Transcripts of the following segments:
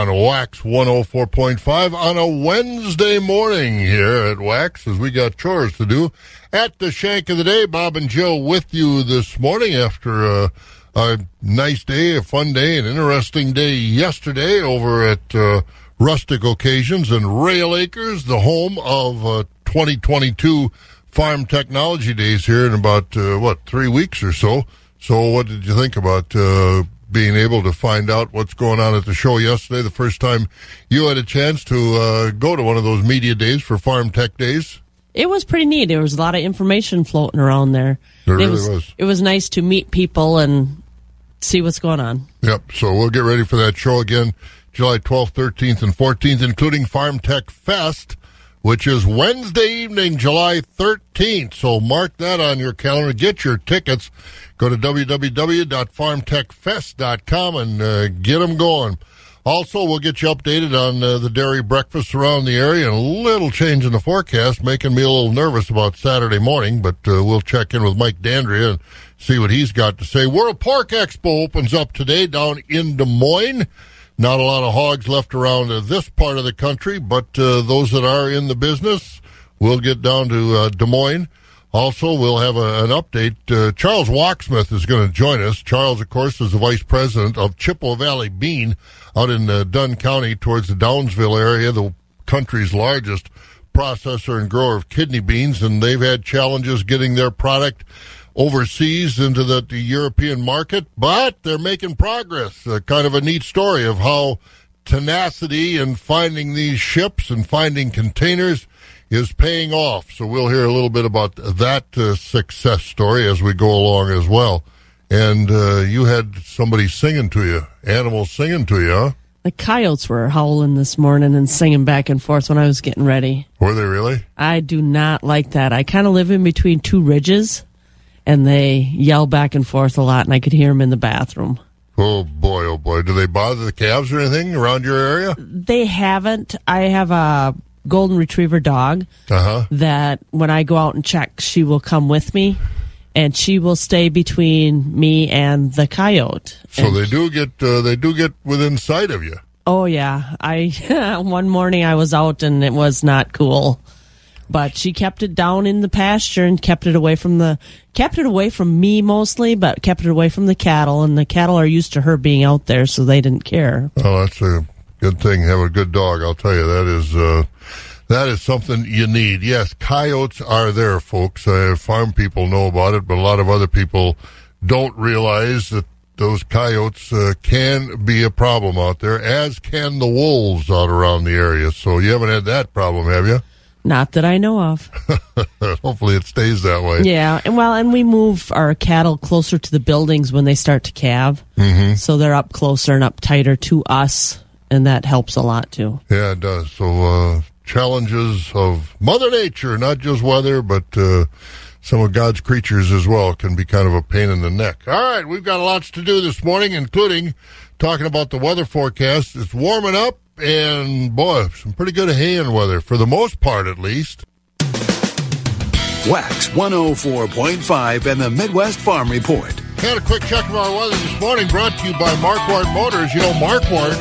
On Wax 104.5 on a Wednesday morning here at Wax as we got chores to do. At the shank of the day, Bob and Joe with you this morning after a, a nice day, a fun day, an interesting day yesterday over at uh, Rustic Occasions and Rail Acres, the home of uh, 2022 Farm Technology Days here in about, uh, what, three weeks or so. So what did you think about uh, being able to find out what's going on at the show yesterday, the first time you had a chance to uh, go to one of those media days for Farm Tech Days? It was pretty neat. There was a lot of information floating around there. There it really was, was. It was nice to meet people and see what's going on. Yep. So we'll get ready for that show again, July 12th, 13th, and 14th, including Farm Tech Fest, which is Wednesday evening, July 13th. So mark that on your calendar. Get your tickets. Go to www.farmtechfest.com and uh, get them going. Also, we'll get you updated on uh, the dairy breakfasts around the area and a little change in the forecast, making me a little nervous about Saturday morning, but uh, we'll check in with Mike Dandria and see what he's got to say. World Pork Expo opens up today down in Des Moines. Not a lot of hogs left around uh, this part of the country, but uh, those that are in the business will get down to uh, Des Moines. Also, we'll have a, an update. Uh, Charles Wachsmuth is going to join us. Charles, of course, is the vice president of Chippewa Valley Bean out in uh, Dunn County towards the Downsville area, the country's largest processor and grower of kidney beans, and they've had challenges getting their product overseas into the, the European market, but they're making progress. Uh, kind of a neat story of how tenacity in finding these ships and finding containers is paying off. So we'll hear a little bit about that uh, success story as we go along as well. And uh, you had somebody singing to you, animals singing to you, huh? The coyotes were howling this morning and singing back and forth when I was getting ready. Were they really? I do not like that. I kind of live in between two ridges, and they yell back and forth a lot, and I could hear them in the bathroom. Oh boy, oh boy. Do they bother the calves or anything around your area? They haven't. I have a golden retriever dog Uh huh. that when I go out and check, she will come with me, and she will stay between me and the coyote. So And- they do get uh, they do get within sight of you. Oh yeah, I one morning I was out and it was not cool. But she kept it down in the pasture and kept it away from the kept it away from me mostly, but kept it away from the cattle and the cattle are used to her being out there so they didn't care. Oh, that's a good thing. Have a good dog. I'll tell you that is uh, that is something you need. Yes, coyotes are there, folks. Uh, farm people know about it, but a lot of other people don't realize that those coyotes uh, can be a problem out there, as can the wolves out around the area. So you haven't had that problem, have you? Not that I know of. Hopefully, it stays that way. Yeah, and well, and we move our cattle closer to the buildings when they start to calve, mm-hmm. so they're up closer and up tighter to us, and that helps a lot too. Yeah, it does. So uh, challenges of Mother Nature, not just weather, but uh, some of God's creatures as well can be kind of a pain in the neck. All right, we've got lots to do this morning, including talking about the weather forecast. It's warming up, and boy, some pretty good hand weather for the most part, at least. Wax 104.5 and the Midwest Farm Report. Had a quick check of our weather this morning brought to you by Marquardt Motors. You know, Marquardt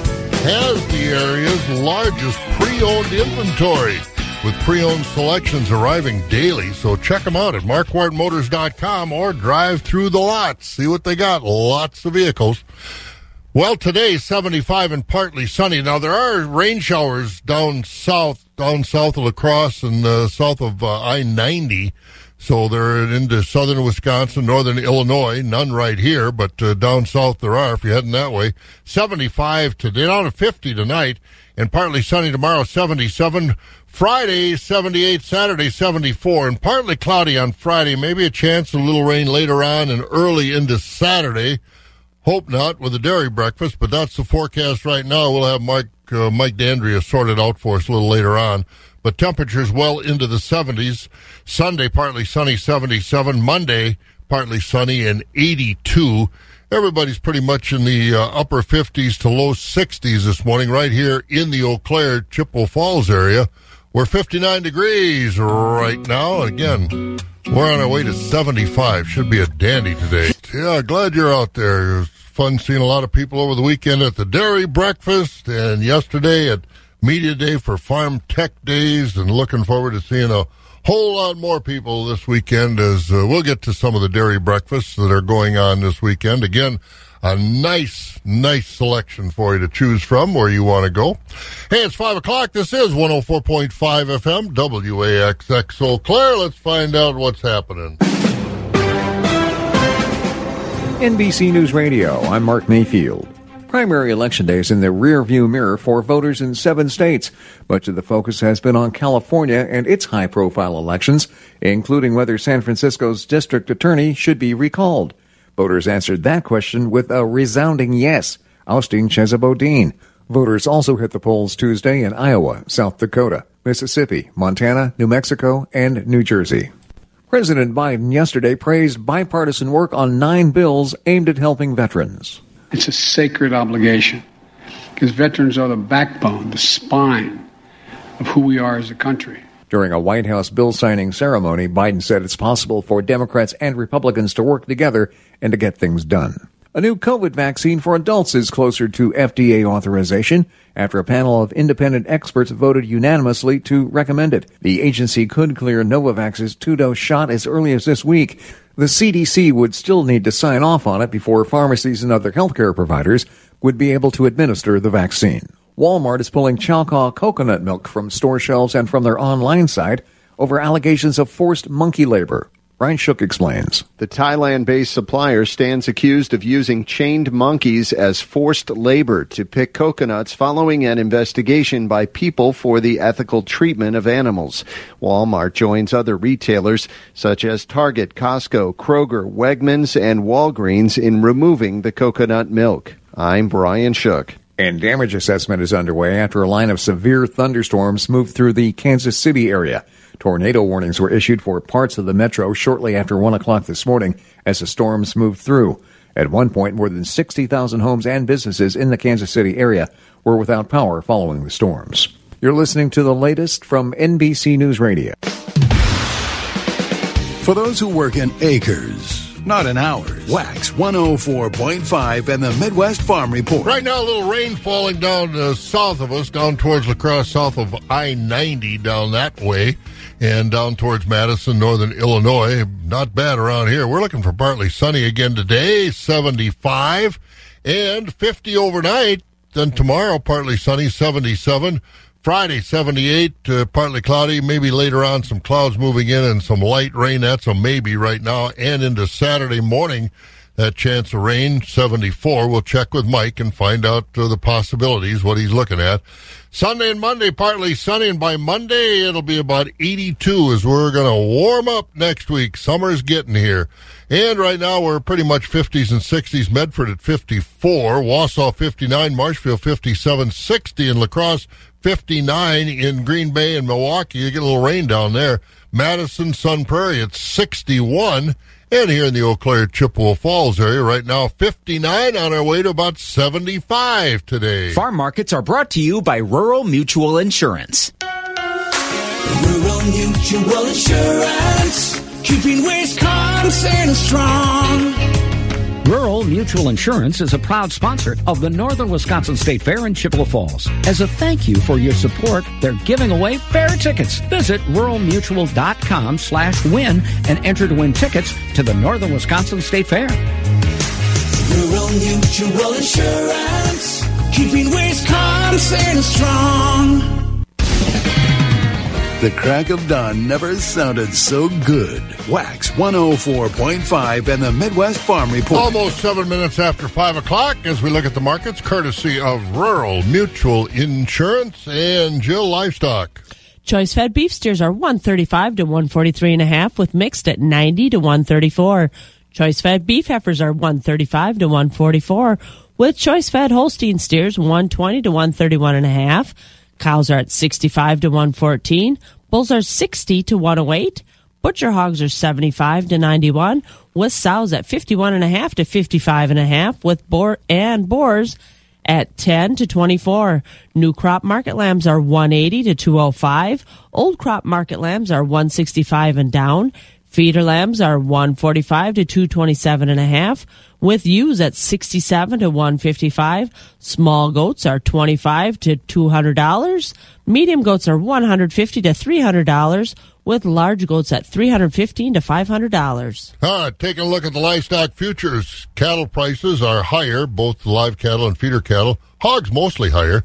has the area's largest pre owned inventory with pre owned selections arriving daily. So check them out at marquardtmotors.com or drive through the lots. See what they got. Lots of vehicles. Well, today, 75 and partly sunny. Now, there are rain showers down south, down south of La Crosse and uh, south of uh, I 90. So they're into southern Wisconsin, northern Illinois. None right here, but uh, down south there are if you're heading that way. 75 today, down to 50 tonight, and partly sunny tomorrow, 77. Friday, 78. Saturday, 74. And partly cloudy on Friday. Maybe a chance of a little rain later on and early into Saturday. Hope not with a dairy breakfast, but that's the forecast right now. We'll have Mike uh, Mike Dandria sorted out for us a little later on but temperatures well into the 70s. Sunday, partly sunny, 77. Monday, partly sunny and 82. Everybody's pretty much in the uh, upper 50s to low 60s this morning, right here in the Eau Claire, Chippewa Falls area. We're 59 degrees right now. Again, we're on our way to 75. Should be a dandy today. Yeah, glad you're out there. It was fun seeing a lot of people over the weekend at the dairy breakfast and yesterday at Media Day for Farm Tech Days, and looking forward to seeing a whole lot more people this weekend as uh, we'll get to some of the dairy breakfasts that are going on this weekend. Again, a nice, nice selection for you to choose from where you want to go. Hey, it's 5 o'clock. This is 104.5 FM, WAXX Eau Claire. Let's find out what's happening. NBC News Radio, I'm Mark Mayfield. Primary election day is in the rearview mirror for voters in seven states. Much of the focus has been on California and its high profile elections, including whether San Francisco's district attorney should be recalled. Voters answered that question with a resounding yes, ousting Chesa. Voters also hit the polls Tuesday in Iowa, South Dakota, Mississippi, Montana, New Mexico, and New Jersey. President Biden yesterday praised bipartisan work on nine bills aimed at helping veterans. It's a sacred obligation because veterans are the backbone, the spine of who we are as a country. During a White House bill signing ceremony, Biden said it's possible for Democrats and Republicans to work together and to get things done. A new COVID vaccine for adults is closer to FDA authorization after a panel of independent experts voted unanimously to recommend it. The agency could clear Novavax's two dose shot as early as this week. The CDC would still need to sign off on it before pharmacies and other healthcare providers would be able to administer the vaccine. Walmart is pulling Chaokoh coconut milk from store shelves and from their online site over allegations of forced monkey labor. Brian Shook explains. The Thailand based supplier stands accused of using chained monkeys as forced labor to pick coconuts following an investigation by People for the Ethical Treatment of Animals. Walmart joins other retailers such as Target, Costco, Kroger, Wegmans, and Walgreens in removing the coconut milk. I'm Brian Shook. And damage assessment is underway after a line of severe thunderstorms moved through the Kansas City area. Tornado warnings were issued for parts of the metro shortly after 1 o'clock this morning as the storms moved through. At one point, more than 60,000 homes and businesses in the Kansas City area were without power following the storms. You're listening to the latest from NBC News Radio. For those who work in acres, not in hours. Wax 104.5 and the Midwest Farm Report. Right now, a little rain falling down uh, south of us, down towards La Crosse, south of I 90, down that way, and down towards Madison, northern Illinois. Not bad around here. We're looking for partly sunny again today, 75, and 50 overnight. Then tomorrow, partly sunny, 77. Friday, 78, uh, partly cloudy. Maybe later on, some clouds moving in and some light rain. That's a maybe right now. And into Saturday morning, That chance of rain, 74. We'll check with Mike and find out uh, the possibilities, what he's looking at. Sunday and Monday, partly sunny, and by Monday, it'll be about 82 as we're going to warm up next week. Summer's getting here. And right now, we're pretty much 50s and 60s. Medford at 54, Wausau 59, Marshfield 57, 60 in La Crosse, 59 in Green Bay and Milwaukee. You get a little rain down there. Madison, Sun Prairie at 61. And here in the Eau Claire Chippewa Falls area right now, 59 on our way to about 75 today. Farm markets are brought to you by Rural Mutual Insurance. Rural Mutual Insurance, keeping Wisconsin strong. Rural Mutual Insurance is a proud sponsor of the Northern Wisconsin State Fair in Chippewa Falls. As a thank you for your support, they're giving away fair tickets. Visit ruralmutual.com slash win and enter to win tickets to the Northern Wisconsin State Fair. Rural Mutual Insurance, keeping Wisconsin strong. The crack of dawn never sounded so good. Wax 104.5 and the Midwest Farm Report. Almost seven minutes after five o'clock as we look at the markets, courtesy of Rural Mutual Insurance and Jill Livestock. Choice fed beef steers are 135 to 143 and a half with mixed at 90 to 134. Choice fed beef heifers are 135 to 144 with choice fed Holstein steers 120 to 131 and a half. Cows are at 65 to 114. Bulls are 60 to 108. Butcher hogs are 75 to 91 with sows at 51 and a half to 55 and a half with boar and boars at 10 to 24. New crop market lambs are 180 to 205. Old crop market lambs are 165 and down. Feeder lambs are 145 to 227 and a half with ewes at 67 to 155. Small goats are 25 to $200. Medium goats are 150 to $300 with large goats at 315 to $500. All right, taking a look at the livestock futures. Cattle prices are higher, both live cattle and feeder cattle. Hogs mostly higher.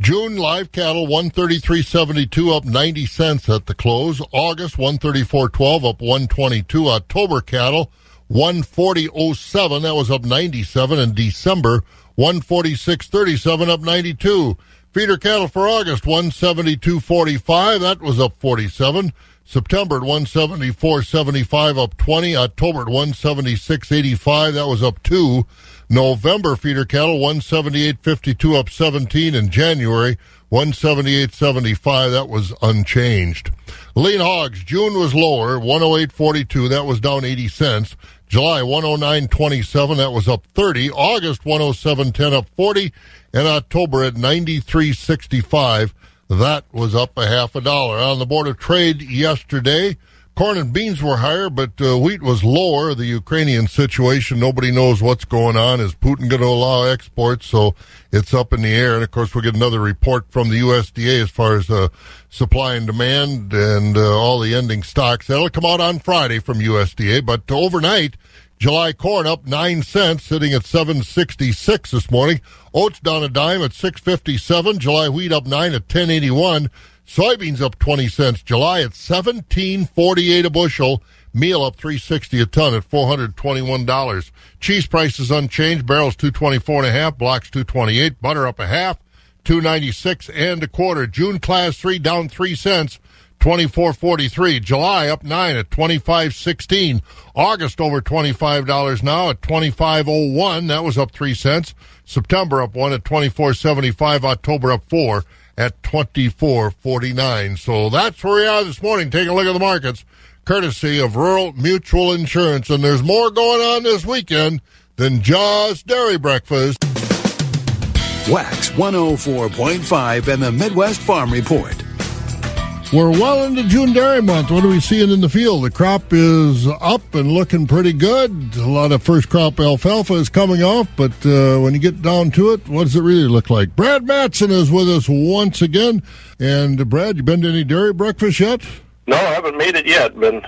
June live cattle 133.72 up 90 cents at the close. August 134.12 up 122. October cattle 140.07 that was up 97 and December 146.37 up 92. Feeder cattle for August 172.45 that was up 47. September at 174.75 up 20. October at 176.85 that was up 2. November feeder cattle 178.52 up 17 in January 178.75 that was unchanged. Lean hogs June was lower 108.42 that was down 80 cents. July 109.27 that was up 30. August 107.10 up 40 and October at 93.65 that was up a half a dollar. On the Board of Trade yesterday, corn and beans were higher, but uh, wheat was lower. The Ukrainian situation, nobody knows what's going on. Is Putin going to allow exports? So it's up in the air. And of course, we'll get another report from the USDA as far as uh, supply and demand and uh, all the ending stocks. That'll come out on Friday from USDA. But overnight, July corn up nine cents, sitting at seven sixty six this morning. Oats down a dime at six fifty seven. July wheat up nine at ten eighty one. Soybeans up twenty cents. July at seventeen forty eight a bushel. Meal up three sixty a ton at four hundred twenty one dollars. Cheese prices unchanged. Barrels two twenty four and a half. Blocks two twenty eight. Butter up a half. Two ninety six and a quarter. June class three down three cents. 24.43. July up 9 at 25.16. August over $25 now at 25.01. That was up 3 cents. September up 1 at 24.75. October up 4 at 24.49. So that's where we are this morning. Take a look at the markets courtesy of Rural Mutual Insurance. And there's more going on this weekend than just dairy breakfast. Wax 104.5 and the Midwest Farm Report. We're well into June dairy month. What are we seeing in the field? The crop is up and looking pretty good. A lot of first crop alfalfa is coming off, but uh, when you get down to it, what does it really look like? Brad Matson is with us once again. And uh, Brad, you been to any dairy breakfast yet? No, I haven't made it yet. Been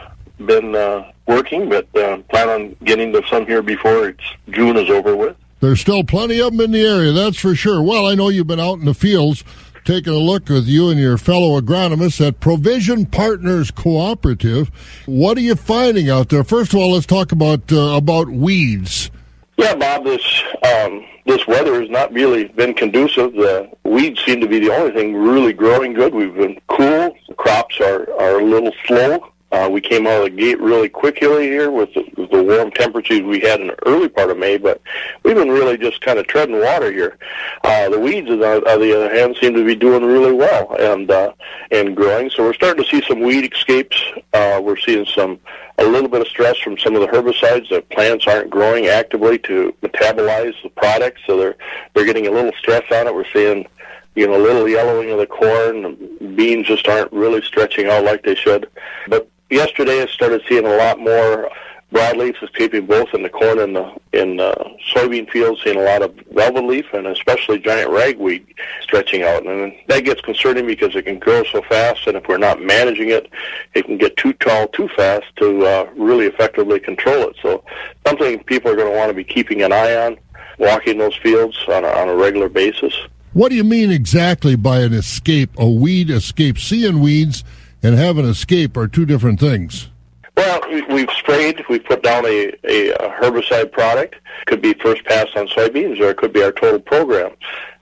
been uh, working, but uh, plan on getting to some here before it's June is over with. There's still plenty of them in the area, that's for sure. Well, I know you've been out in the fields taking a look with you and your fellow agronomists at Provision Partners Cooperative. What are you finding out there? First of all, let's talk about uh, about weeds. Yeah, Bob, this um, this weather has not really been conducive. The weeds seem to be the only thing really growing good. We've been cool. The crops are, are a little slow. Uh, we came out of the gate really quickly here with the, with the warm temperatures we had in the early part of May, but we've been really just kind of treading water here. Uh, the weeds, on, on the other hand, seem to be doing really well and uh, and growing. So we're starting to see some weed escapes. Uh, we're seeing some a little bit of stress from some of the herbicides. The plants aren't growing actively to metabolize the product, so they're they're getting a little stress on it. We're seeing you know, a little yellowing of the corn. The beans just aren't really stretching out like they should. But yesterday I started seeing a lot more broadleaf escaping both in the corn and the in the soybean fields, seeing a lot of velvet leaf and especially giant ragweed stretching out. And that gets concerning because it can grow so fast, and if we're not managing it, it can get too tall too fast to uh, really effectively control it. So something people are going to want to be keeping an eye on, walking those fields on a, on a regular basis. What do you mean exactly by an escape, a weed escape? Seeing weeds and have an escape are two different things. Well, we've sprayed, we've put down a, a, herbicide product. Could be first pass on soybeans, or it could be our total program.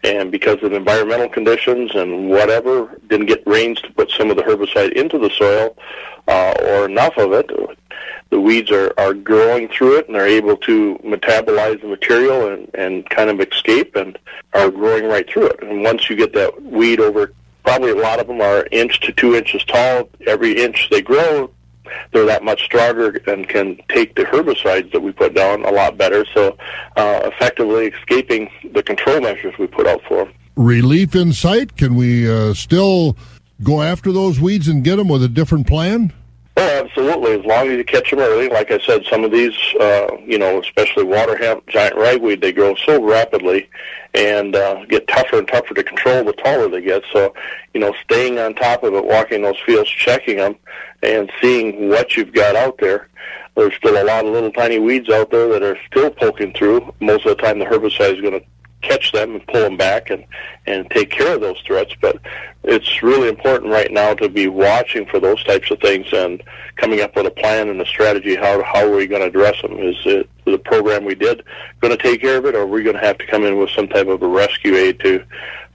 And because of environmental conditions and whatever, didn't get rains to put some of the herbicide into the soil, uh, or enough of it, the weeds are, are growing through it and they're able to metabolize the material and, and kind of escape and are growing right through it. And once you get that weed over probably a lot of them are inch to two inches tall. Every inch they grow, they're that much stronger and can take the herbicides that we put down a lot better. So, uh, effectively escaping the control measures we put out for them. Relief in sight? Can we uh, still go after those weeds and get them with a different plan? Oh, absolutely. As long as you catch them early, like I said, some of these, uh, you know, especially water hemp, giant ragweed, they grow so rapidly and uh, get tougher and tougher to control the taller they get. So, you know, staying on top of it, walking those fields, checking them, and seeing what you've got out there. There's still a lot of little tiny weeds out there that are still poking through. Most of the time, the herbicide is going to catch them and pull them back and and take care of those threats. But it's really important right now to be watching for those types of things and coming up with a plan and a strategy. How how are we going to address them? Is it the program we did going to take care of it, or are we going to have to come in with some type of a rescue aid to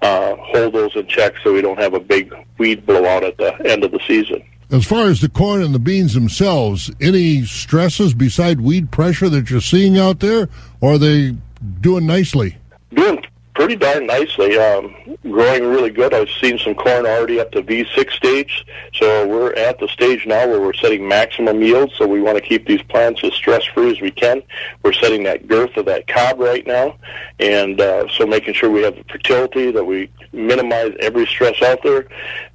uh, hold those in check so we don't have a big weed blowout at the end of the season? As far as the corn and the beans themselves, any stresses beside weed pressure that you're seeing out there, or are they doing nicely? Doing pretty darn nicely. Um, growing really good. I've seen some corn already up to V6 stage. So we're at the stage now where we're setting maximum yield. So we want to keep these plants as stress-free as we can. We're setting that girth of that cob right now. And uh, so making sure we have the fertility, that we minimize every stress out there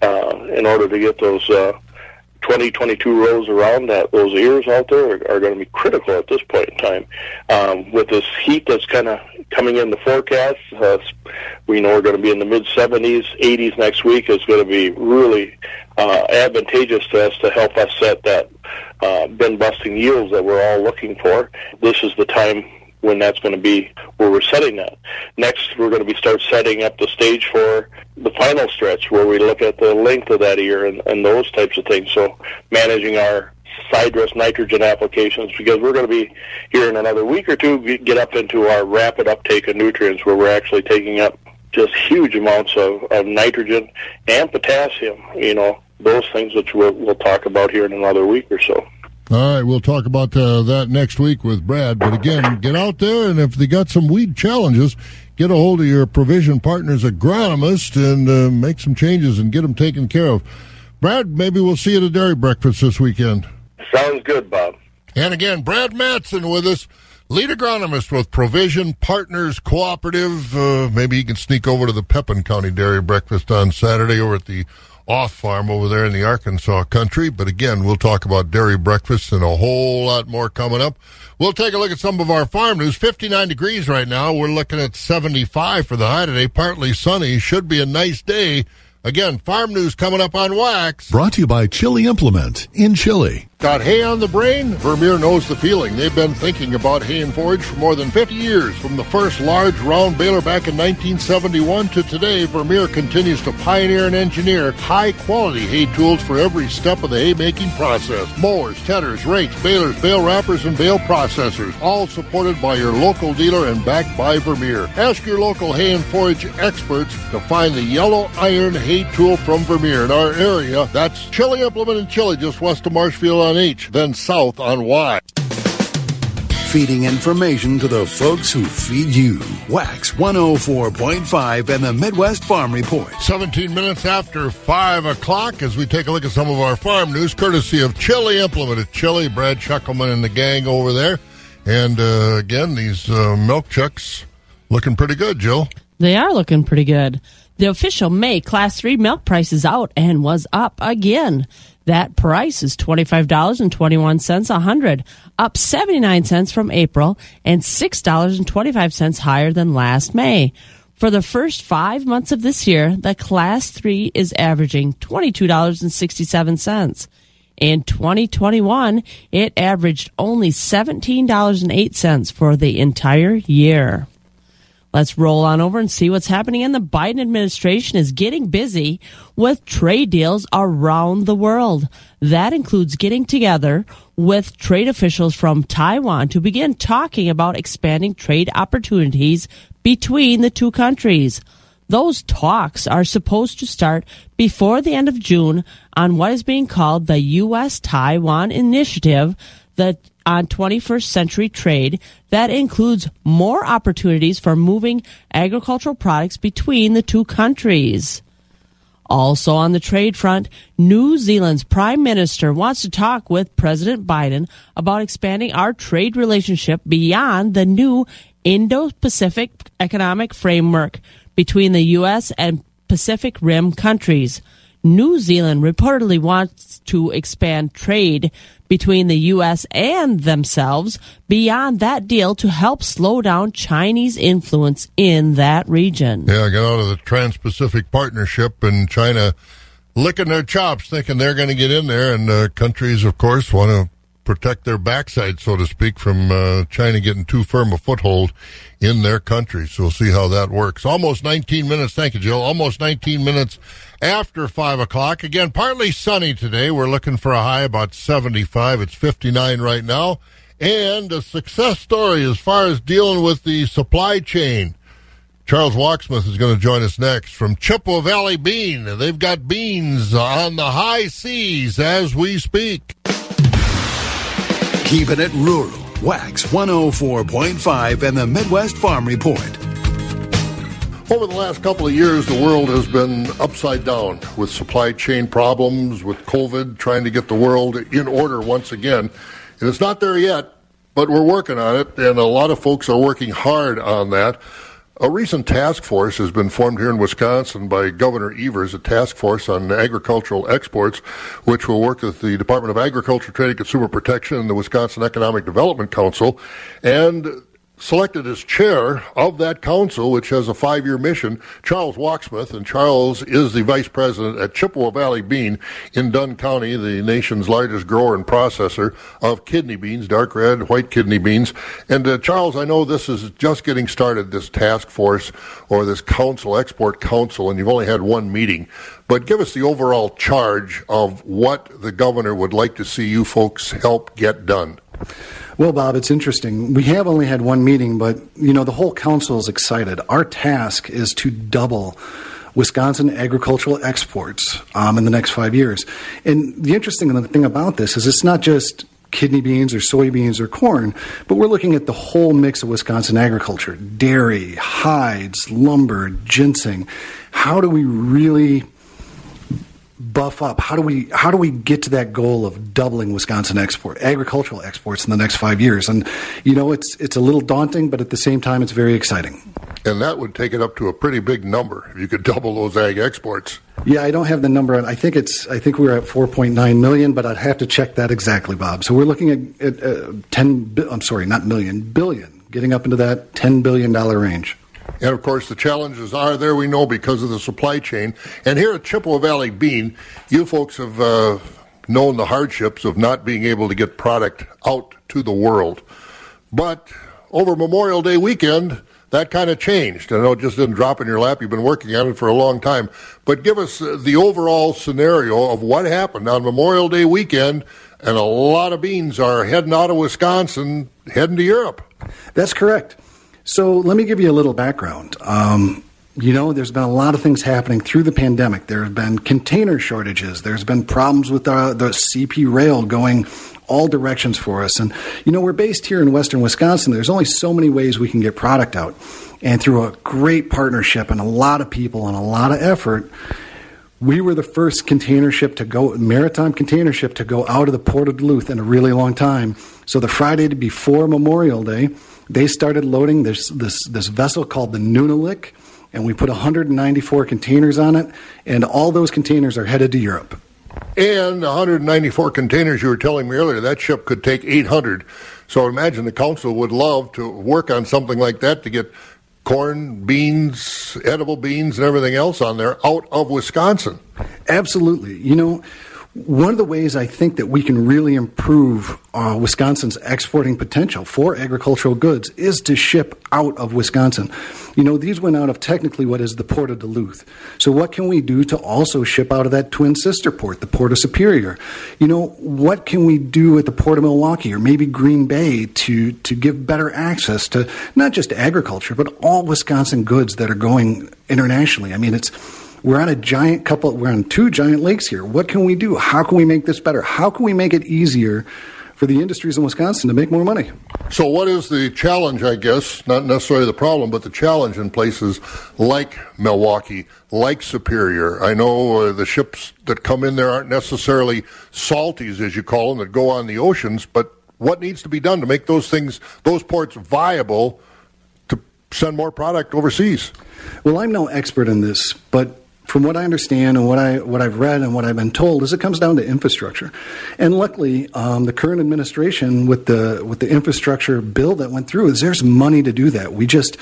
uh, in order to get those uh, 20, 22 rows around that those ears out there are, are going to be critical at this point in time. Um, with this heat that's kind of coming in the forecast, uh, we know we're going to be in the mid 70s, 80s next week is going to be really uh, advantageous to us to help us set that uh, bin busting yields that we're all looking for. This is the time when that's going to be where we're setting that. Next, we're going to be start setting up the stage for the final stretch where we look at the length of that ear and, and those types of things. So managing our side dress nitrogen applications because we're going to be here in another week or two get up into our rapid uptake of nutrients where we're actually taking up just huge amounts of, of nitrogen and potassium, you know, those things which we'll, we'll talk about here in another week or so. All right, we'll talk about uh, that next week with Brad. But again, get out there, and if they got some weed challenges, get a hold of your provision partners agronomist and uh, make some changes and get them taken care of. Brad, maybe we'll see you at a dairy breakfast this weekend. Sounds good, Bob. And again, Brad Matson with us, lead agronomist with Provision Partners Cooperative. Uh, maybe he can sneak over to the Pepin County Dairy Breakfast on Saturday over at the off farm over there in the Arkansaw country. But again, we'll talk about dairy breakfasts and a whole lot more coming up. We'll take a look at some of our farm news. 59 degrees right now. We're looking at 75 for the high today. Partly sunny. Should be a nice day. Again, farm news coming up on Wax. Brought to you by Chili Implement in Chili. Got hay on the brain? Vermeer knows the feeling. They've been thinking about hay and forage for more than 50 years. From the first large round baler back in 1971 to today, Vermeer continues to pioneer and engineer high quality hay tools for every step of the hay making process. Mowers, tedders, rakes, balers, bale wrappers, and bale processors, all supported by your local dealer and backed by Vermeer. Ask your local hay and forage experts to find the yellow iron hay tool from Vermeer in our area. That's Chili Implement in Chili, just west of Marshfield on H, then south on Y. Feeding information to the folks who feed you. Wax 104.5 and the Midwest Farm Report. 17 minutes after 5 o'clock as we take a look at some of our farm news, courtesy of Chili Implement at Chili, Brad Schuckelman and the gang over there. And uh, again, these uh, milk chucks looking pretty good, Jill. They are looking pretty good. The official May Class 3 milk price is out and was up again. That price is $25.21 a hundred, up 79 cents from April and $6.25 higher than last May. For the first five months of this year, the Class 3 is averaging $22.67. In 2021, it averaged only $17.08 for the entire year. Let's roll on over and see what's happening. And the Biden administration is getting busy with trade deals around the world. That includes getting together with trade officials from Taiwan to begin talking about expanding trade opportunities between the two countries. Those talks are supposed to start before the end of June on what is being called the U.S. Taiwan Initiative, the on 21st century trade that includes more opportunities for moving agricultural products between the two countries. Also on the trade front, New Zealand's Prime Minister wants to talk with President Biden about expanding our trade relationship beyond the new Indo Pacific Economic Framework between the U.S. and Pacific Rim countries. New Zealand reportedly wants to expand trade between the U.S. and themselves beyond that deal to help slow down Chinese influence in that region. Yeah, get out of the Trans Pacific Partnership and China licking their chops, thinking they're going to get in there. And uh, countries, of course, want to protect their backside, so to speak, from uh, China getting too firm a foothold in their country. So we'll see how that works. Almost 19 minutes. Thank you, Jill. Almost 19 minutes after 5 o'clock. Again, partly sunny today. We're looking for a high about 75. It's 59 right now. And a success story as far as dealing with the supply chain. Charles Wachsmuth is going to join us next from Chippewa Valley Bean. They've got beans on the high seas as we speak. Keeping it rural. Wax 104.5 and the Midwest Farm Report. Over the last couple of years, the world has been upside down with supply chain problems, with COVID, trying to get the world in order once again. And it's not there yet, but we're working on it, and a lot of folks are working hard on that. A recent task force has been formed here in Wisconsin by Governor Evers, a task force on agricultural exports, which will work with the Department of Agriculture, Trade and Consumer Protection and the Wisconsin Economic Development Council. And selected as chair of that council, which has a five year mission, Charles Wachsmuth. And Charles is the vice president at Chippewa Valley Bean in Dunn County, the nation's largest grower and processor of kidney beans, dark red, white kidney beans. And uh, Charles, I know this is just getting started, this task force or this council, export council, and you've only had one meeting. But give us the overall charge of what the governor would like to see you folks help get done. Well, Bob, it's interesting. We have only had one meeting, but you know the whole council is excited. Our task is to double Wisconsin agricultural exports um, in the next five years. And the interesting thing about this is it's not just kidney beans or soybeans or corn, but we're looking at the whole mix of Wisconsin agriculture dairy, hides, lumber, ginseng. How do we really buff up? How do we how do we get to that goal of doubling Wisconsin export agricultural exports in the next five years? And you know, it's it's a little daunting, but at the same time, it's very exciting. And that would take it up to a pretty big number if you could double those ag exports. Yeah, I don't have the number. I think it's I think we're at 4.9 million, but I'd have to check that exactly, Bob. So we're looking at, at uh, 10. I'm sorry, not million, billion, getting up into that 10 billion dollar range. And of course, the challenges are there, we know, because of the supply chain. And here at Chippewa Valley Bean, you folks have uh, known the hardships of not being able to get product out to the world. But over Memorial Day weekend, that kind of changed. I know it just didn't drop in your lap. You've been working on it for a long time. But give us uh, the overall scenario of what happened on Memorial Day weekend, and a lot of beans are heading out of Wisconsin, heading to Europe. That's correct. So let me give you a little background. Um, you know, there's been a lot of things happening through the pandemic. There have been container shortages. There's been problems with uh, the CP rail going all directions for us. And, you know, we're based here in western Wisconsin. There's only so many ways we can get product out. And through a great partnership and a lot of people and a lot of effort, we were the first container ship to go, maritime container ship to go out of the port of Duluth in a really long time. So the Friday before Memorial Day, they started loading this, this, this vessel called the Nunalik and we put 194 containers on it, and all those containers are headed to Europe. And 194 containers you were telling me earlier, that ship could take 800. So imagine the council would love to work on something like that to get corn, beans, edible beans, and everything else on there out of Wisconsin. Absolutely. You know, one of the ways I think that we can really improve uh, Wisconsin's exporting potential for agricultural goods is to ship out of Wisconsin. You know, these went out of technically what is the Port of Duluth. So, what can we do to also ship out of that twin sister port, the Port of Superior? You know, what can we do at the Port of Milwaukee or maybe Green Bay to, to give better access to not just agriculture, but all Wisconsin goods that are going internationally? I mean, it's we're on a giant couple, we're on two giant lakes here. What can we do? How can we make this better? How can we make it easier for the industries in Wisconsin to make more money? So, what is the challenge, I guess? Not necessarily the problem, but the challenge in places like Milwaukee, like Superior. I know uh, the ships that come in there aren't necessarily salties, as you call them, that go on the oceans, but what needs to be done to make those things, those ports viable to send more product overseas? Well, I'm no expert in this, but from what I understand and what I what I've read and what I've been told, is it comes down to infrastructure. And luckily, um, the current administration with the with the infrastructure bill that went through, is there's money to do that. We just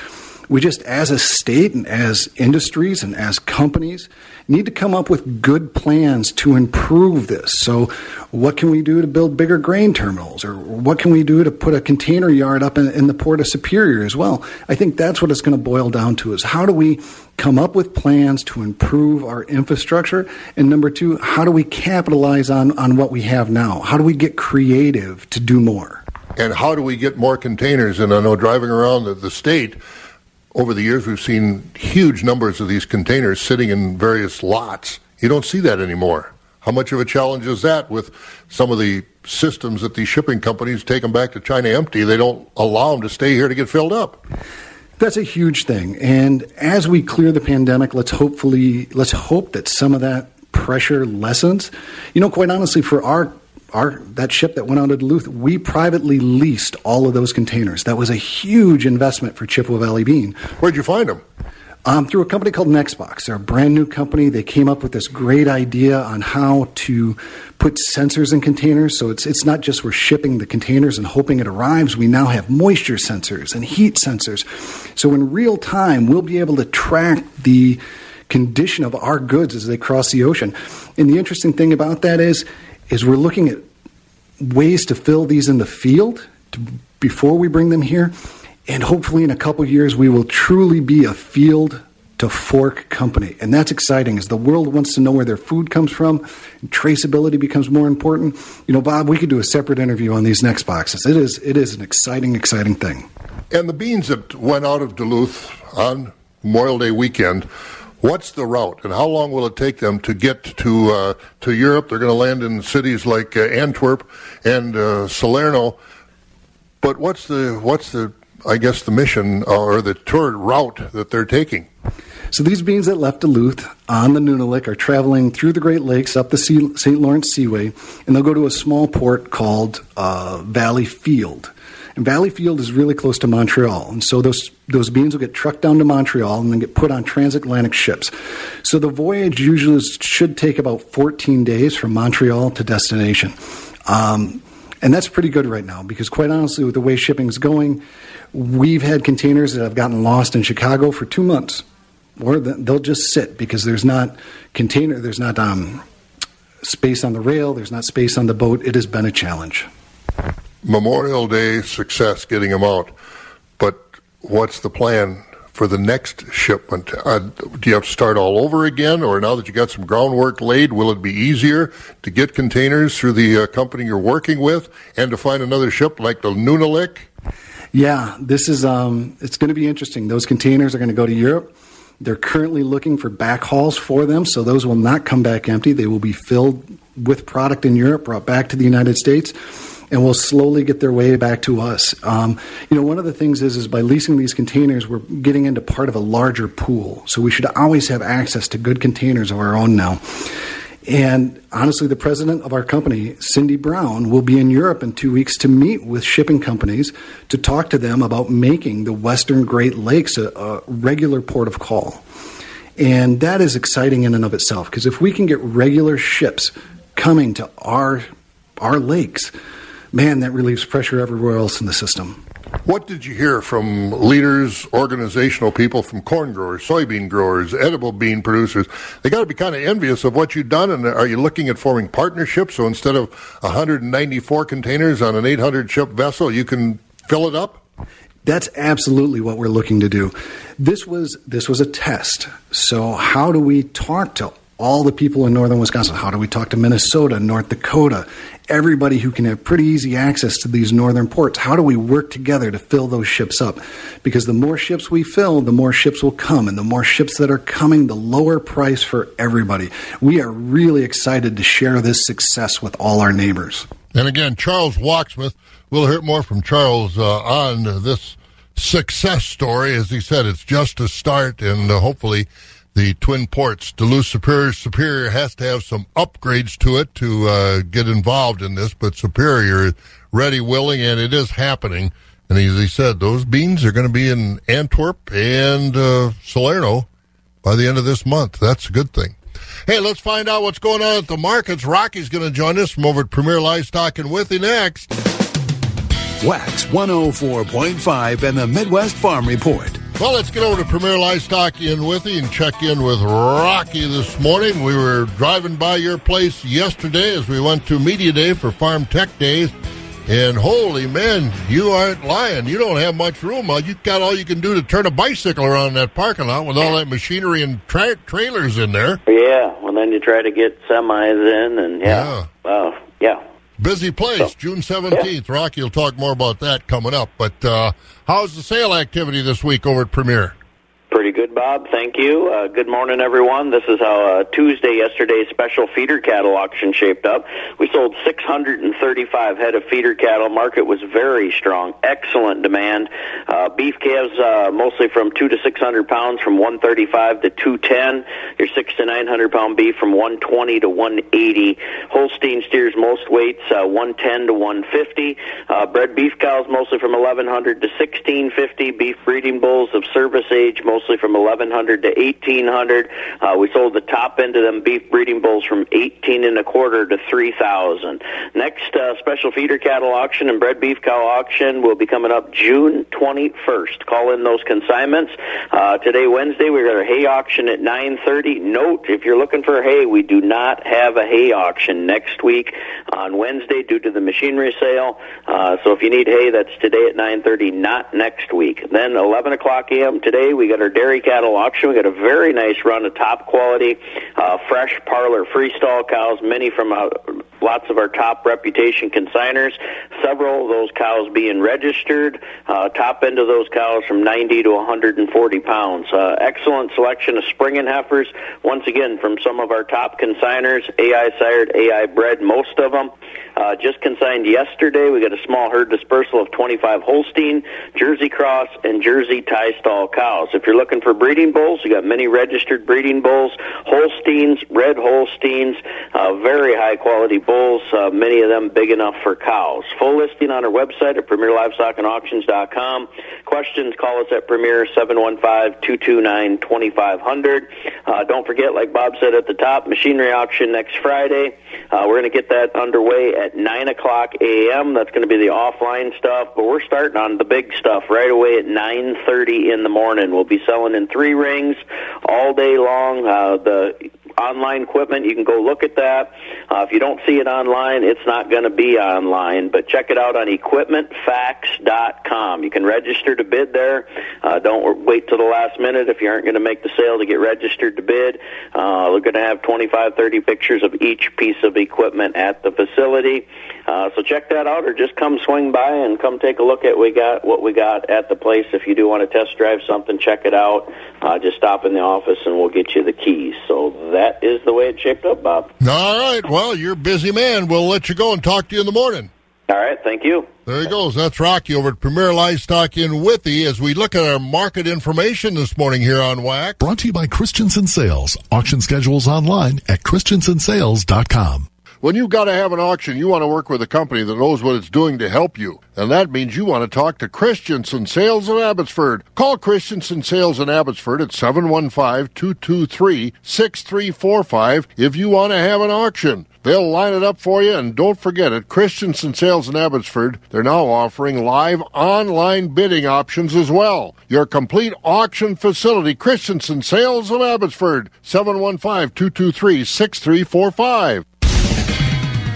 we just as a state and as industries and as companies need to come up with good plans to improve this. So, what can we do to build bigger grain terminals, or what can we do to put a container yard up in, in the port of Superior as well? I think that's what it's going to boil down to: is how do we come up with plans to improve our infrastructure, and number two, how do we capitalize on on what we have now? How do we get creative to do more? And how do we get more containers? And I know driving around the, the state over the years, we've seen huge numbers of these containers sitting in various lots. You don't see that anymore. How much of a challenge is that with some of the systems that these shipping companies take them back to China empty? They don't allow them to stay here to get filled up. That's a huge thing. And as we clear the pandemic, let's hopefully let's hope that some of that pressure lessens. You know, quite honestly, for our our that ship that went out of Duluth, we privately leased all of those containers. That was a huge investment for Chippewa Valley Bean. Where'd you find them? Um, through a company called Nextbox. They're a brand new company. They came up with this great idea on how to put sensors in containers. So it's it's not just we're shipping the containers and hoping it arrives. We now have moisture sensors and heat sensors. So in real time, we'll be able to track the condition of our goods as they cross the ocean. And the interesting thing about that is is we're looking at ways to fill these in the field to, before we bring them here. And hopefully, in a couple years, we will truly be a field to fork company. And that's exciting as the world wants to know where their food comes from. Traceability becomes more important. You know, Bob, we could do a separate interview on these next boxes. It is, it is an exciting, exciting thing. And the beans that went out of Duluth on Memorial Day weekend What's the route, and how long will it take them to get to uh, to Europe? They're going to land in cities like uh, Antwerp and uh, Salerno. But what's the what's the I guess the mission or the tour route that they're taking? So these beans that left Duluth on the Nunalik are traveling through the Great Lakes up the St. Lawrence Seaway, and they'll go to a small port called uh, Valleyfield. And Valleyfield is really close to Montreal, and so those those beans will get trucked down to Montreal and then get put on transatlantic ships. So the voyage usually should take about 14 days from Montreal to destination. Um, and that's pretty good right now because, quite honestly, with the way shipping is going, we've had containers that have gotten lost in Chicago for two months, or they'll just sit because there's not container, there's not um, space on the rail, there's not space on the boat. It has been a challenge. Memorial Day success getting them out, but what's the plan for the next shipment? Uh, do you have to start all over again, or now that you got some groundwork laid, will it be easier to get containers through the uh, company you're working with and to find another ship like the Nunalik? Yeah, this is um, it's going to be interesting. Those containers are going to go to Europe. They're currently looking for backhauls for them, so those will not come back empty. They will be filled with product in Europe, brought back to the United States, and will slowly get their way back to us. Um, you know, one of the things is, is by leasing these containers, we're getting into part of a larger pool. So we should always have access to good containers of our own now. And honestly, the president of our company, Cindy Brown, will be in Europe in two weeks to meet with shipping companies to talk to them about making the Western Great Lakes a, a regular port of call. And that is exciting in and of itself because if we can get regular ships coming to our our lakes, man, that relieves pressure everywhere else in the system. What did you hear from leaders, organizational people, from corn growers, soybean growers, edible bean producers? They got to be kind of envious of what you've done. And are you looking at forming partnerships? So instead of 194 containers on an 800 ship vessel, you can fill it up? That's absolutely what we're looking to do. This was this was a test. So how do we talk to all the people in northern Wisconsin? How do we talk to Minnesota, North Dakota, everybody who can have pretty easy access to these northern ports? How do we work together to fill those ships up? Because the more ships we fill, the more ships will come, and the more ships that are coming, the lower price for everybody. We are really excited to share this success with all our neighbors. And again, Charles Wachsmuth. We'll hear more from Charles uh, on this success story. As he said, it's just a start, and uh, hopefully the Twin Ports, Duluth Superior. Superior has to have some upgrades to it to uh, get involved in this, but Superior ready, willing, and it is happening. And as he said, those beans are going to be in Antwerp and uh, Salerno by the end of this month. That's a good thing. Hey, let's find out what's going on at the markets. Rocky's going to join us from over at Premier Livestock and with Withee next. Wax 104.5 and the Midwest Farm Report. Well, let's get over to Premier Livestock in Withee and check in with Rocky this morning. We were driving by your place yesterday as we went to Media Day for Farm Tech Days. And holy man, you aren't lying. You don't have much room. You got all you can do to turn a bicycle around in that parking lot with all that machinery and tra- trailers in there. Yeah, well, then you try to get semis in, and yeah, yeah. Uh, yeah. Busy place, so, June 17th. Yeah. Rocky will talk more about that coming up. But uh, how's the sale activity this week over at Premier? Pretty good, Bob. Thank you. Uh, good morning, everyone. This is how uh, Tuesday, yesterday's special feeder cattle auction shaped up. We sold 635 head of feeder cattle. Market was very strong. Excellent demand. Uh, beef calves, uh, mostly from two to 600 pounds, from 135 to 210. Your six to 900 pound beef from 120 to 180. Holstein steers, most weights, uh, 110 to 150. Uh, bred beef cows, mostly from 1100 to 1650. Beef breeding bulls of service age, mostly from 1100 to 1800. Uh, we sold the top end of them beef breeding bulls from 18 and a quarter to 3000. Next uh, special feeder cattle auction and bred beef cow auction will be coming up June 21st. Call in those consignments. Uh, today, Wednesday, we got our hay auction at 9:30. Note if you're looking for hay, we do not have a hay auction next week on Wednesday due to the machinery sale. Uh, so if you need hay, that's today at 9:30, not next week. Then 11 o'clock a.m. today, we got our dairy cattle auction. We got a very nice run of top quality, uh, fresh parlor freestall cows, many from uh, lots of our top reputation consigners. Several of those cows being registered. Uh, top end of those cows from 90 to 140 pounds. Uh, excellent selection of spring and heifers. Once again, from some of our top consigners, AI sired, AI bred, most of them. Uh, just consigned yesterday. We got a small herd dispersal of 25 Holstein, Jersey Cross, and Jersey tie stall cows. If you're looking for breeding bulls, you got many registered breeding bulls, Holsteins, red Holsteins, uh, very high quality bulls, uh, many of them big enough for cows. Full listing on our website at premierlivestockandauctions.com. Questions, call us at Premier 715-229-2500. Uh, don't forget, like Bob said at the top, machinery auction next Friday. Uh, we're going to get that underway at 9 o'clock a.m. That's going to be the offline stuff, but we're starting on the big stuff right away at 9.30 in the morning. We'll be selling in three rings all day long. Uh, the online equipment. You can go look at that. Uh, if you don't see it online, it's not going to be online, but check it out on equipmentfacts.com. You can register to bid there. Uh, don't wait till the last minute if you aren't going to make the sale to get registered to bid. Uh, we're going to have 25, 30 pictures of each piece of equipment at the facility. Uh, so check that out, or just come swing by and come take a look at we got what we got at the place. If you do want to test drive something, check it out. Uh, just stop in the office and we'll get you the keys. So that is the way it shaped up, Bob. All right. Well, you're a busy man. We'll let you go and talk to you in the morning. All right. Thank you. There he goes. That's Rocky over at Premier Livestock in Withee as we look at our market information this morning here on WAC. Brought to you by Christensen Sales. Auction schedules online at christensensales.com. When you've got to have an auction, you want to work with a company that knows what it's doing to help you. And that means you want to talk to Christensen Sales in Abbotsford. Call Christensen Sales in Abbotsford at 715-223-6345 if you want to have an auction. They'll line it up for you, and don't forget at Christensen Sales in Abbotsford, they're now offering live online bidding options as well. Your complete auction facility, Christensen Sales in Abbotsford, 715-223-6345.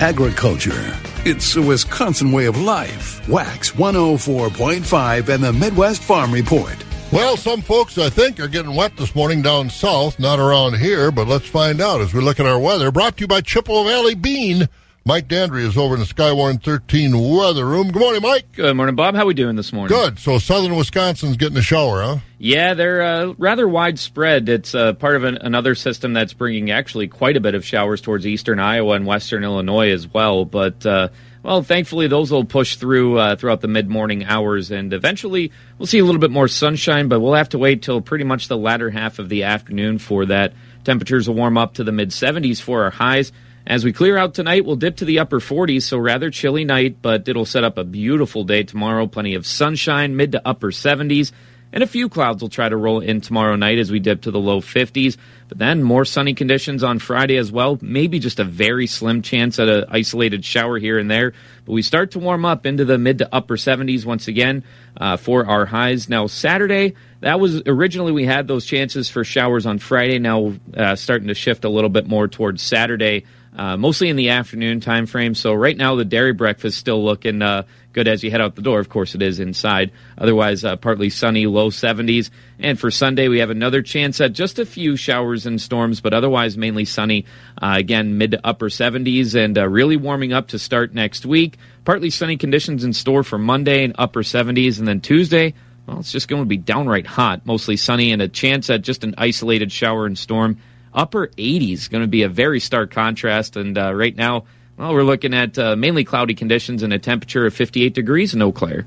Agriculture. It's a Wisconsin way of life. Wax 104.5 and the Midwest Farm Report. Well, some folks, I think, are getting wet this morning down south, not around here, but let's find out as we look at our weather. Brought to you by Chippewa Valley Bean. Mike Dandry is over in the Skywarn 13 weather room. Good morning, Mike. Good morning, Bob. How are we doing this morning? Good. So southern Wisconsin's getting a shower, huh? Yeah, they're uh, rather widespread. It's uh, part of an, another system that's bringing actually quite a bit of showers towards eastern Iowa and western Illinois as well. But uh, well, thankfully those will push through uh, throughout the mid morning hours, and eventually we'll see a little bit more sunshine. But we'll have to wait till pretty much the latter half of the afternoon for that. Temperatures will warm up to the mid 70s for our highs. As we clear out tonight, we'll dip to the upper 40s, so rather chilly night, but it'll set up a beautiful day tomorrow. Plenty of sunshine, mid to upper 70s, and a few clouds will try to roll in tomorrow night as we dip to the low 50s. But then more sunny conditions on Friday as well. Maybe just a very slim chance at an isolated shower here and there. But we start to warm up into the mid to upper 70s once again uh, for our highs. Now, Saturday, that was originally we had those chances for showers on Friday. Now, uh, starting to shift a little bit more towards Saturday uh, mostly in the afternoon time frame. So right now the dairy breakfast still looking uh, good as you head out the door. Of course, it is inside. Otherwise, uh, partly sunny, low 70s. And for Sunday, we have another chance at just a few showers and storms, but otherwise mainly sunny. Uh, again, mid to upper 70s and uh, really warming up to start next week. Partly sunny conditions in store for Monday and upper 70s, and then Tuesday. Well, it's just going to be downright hot, mostly sunny, and a chance at just an isolated shower and storm upper 80s. Going to be a very stark contrast. And uh, right now, well, we're looking at uh, mainly cloudy conditions and a temperature of 58 degrees in Eau Claire.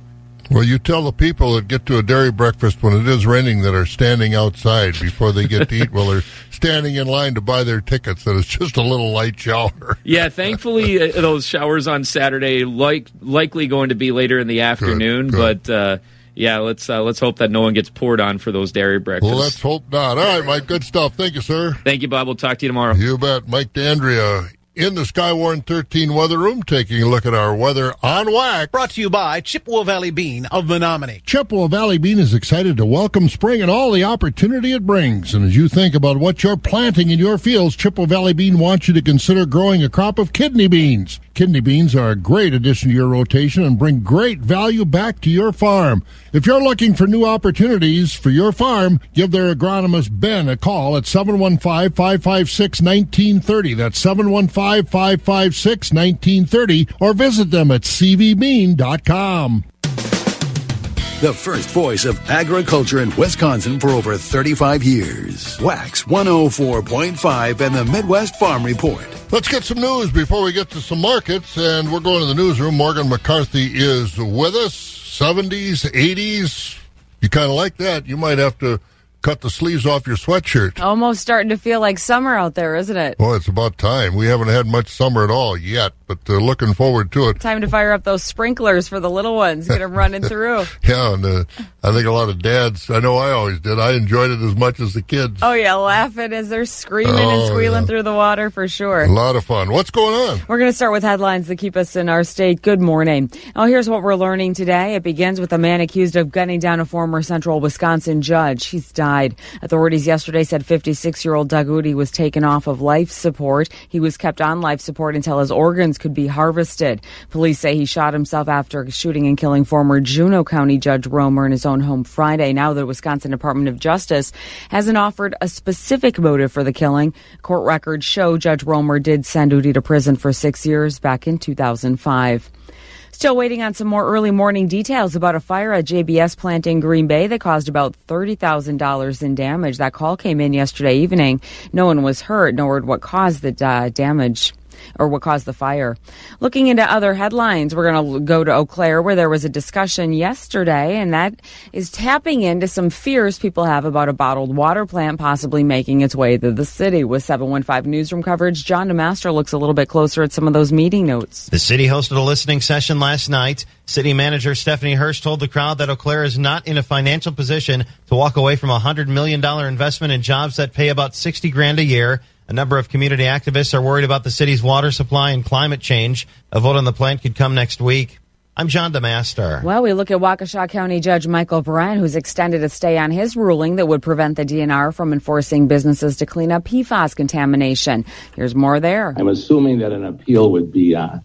Well, you tell the people that get to a dairy breakfast when it is raining that are standing outside before they get to eat while they're standing in line to buy their tickets that it's just a little light shower. yeah, thankfully uh, those showers on Saturday like likely going to be later in the afternoon, good, good. but uh, yeah, let's uh, let's hope that no one gets poured on for those dairy breakfasts. Well, let's hope not. All right, Mike, good stuff. Thank you, sir. Thank you, Bob. We'll talk to you tomorrow. You bet. Mike Dandria in the Skywarn 13 weather room, taking a look at our weather on WAC. Brought to you by Chippewa Valley Bean of Menomonie. Chippewa Valley Bean is excited to welcome spring and all the opportunity it brings. And as you think about what you're planting in your fields, Chippewa Valley Bean wants you to consider growing a crop of kidney beans. Kidney beans are a great addition to your rotation and bring great value back to your farm. If you're looking for new opportunities for your farm, give their agronomist Ben a call at 715-556-1930. That's 715-556-1930 or visit them at cvbean.com. The first voice of agriculture in Wisconsin for over 35 years. Wax 104.5 and the Midwest Farm Report. Let's get some news before we get to some markets, and we're going to the newsroom. Morgan McCarthy is with us. 70s, 80s. You kind of like that. You might have to cut the sleeves off your sweatshirt. Almost starting to feel like summer out there, isn't it? Well, it's about time. We haven't had much summer at all yet, but uh, looking forward to it. Time to fire up those sprinklers for the little ones, get them running through. yeah, and uh, I think a lot of dads, I know I always did, I enjoyed it as much as the kids. Oh, yeah, laughing as they're screaming oh, and squealing yeah. through the water for sure. A lot of fun. What's going on? We're going to start with headlines that keep us in our state. Good morning. Oh, here's what we're learning today. It begins with a man accused of gunning down a former central Wisconsin judge. He's died died. Authorities yesterday said 56 year old Doug Uhde was taken off of life support. He was kept on life support until his organs could be harvested. Police say he shot himself after shooting and killing former Juneau County Judge Roemer in his own home Friday. Now the Wisconsin Department of Justice hasn't offered a specific motive for the killing. Court records show Judge Roemer did send Uhde to prison for six years back in 2005. Still waiting on some more early morning details about a fire at JBS plant in Green Bay that caused about $30,000 in damage. That call came in yesterday evening. No one was hurt, nor what caused the uh, damage or what caused the fire. Looking into other headlines, we're going to go to Eau Claire where there was a discussion yesterday, and that is tapping into some fears people have about a bottled water plant possibly making its way to the city. With 715 Newsroom coverage, John DeMaster looks a little bit closer at some of those meeting notes. The city hosted a listening session last night. City manager Stephanie Hirsch told the crowd that Eau Claire is not in a financial position to walk away from a $100 million investment in jobs that pay about 60 grand a year. A number of community activists are worried about the city's water supply and climate change. A vote on the plant could come next week. I'm John DeMaster. Well, we look at Waukesha County Judge Michael Perrin, who's extended a stay on his ruling that would prevent the DNR from enforcing businesses to clean up PFAS contamination. Here's more there. I'm assuming that an appeal would be uh,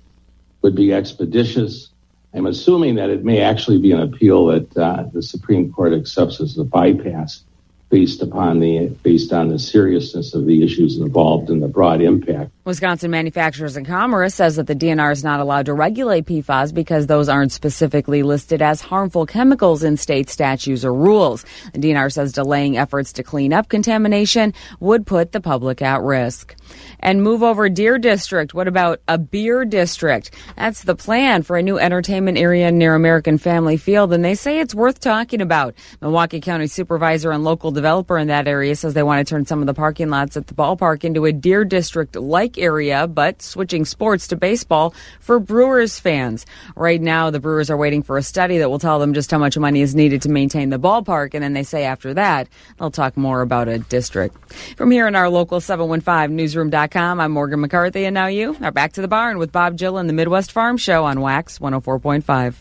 would be expeditious. I'm assuming that it may actually be an appeal that uh, the Supreme Court accepts as a bypass based upon the based on the seriousness of the issues involved and the broad impact. Wisconsin Manufacturers and Commerce says that the DNR is not allowed to regulate PFAS because those aren't specifically listed as harmful chemicals in state statutes or rules. The DNR says delaying efforts to clean up contamination would put the public at risk. And move over Deer District. What about a beer district? That's the plan for a new entertainment area near American Family Field, and they say it's worth talking about. Milwaukee County Supervisor and local developer in that area says they want to turn some of the parking lots at the ballpark into a Deer District like area, but switching sports to baseball for Brewers fans. Right now, the Brewers are waiting for a study that will tell them just how much money is needed to maintain the ballpark, and then they say after that, they'll talk more about a district. From here in our local 715newsroom.com, I'm Morgan McCarthy, and now you are back to the barn with Bob Jill and the Midwest Farm Show on Wax 104.5.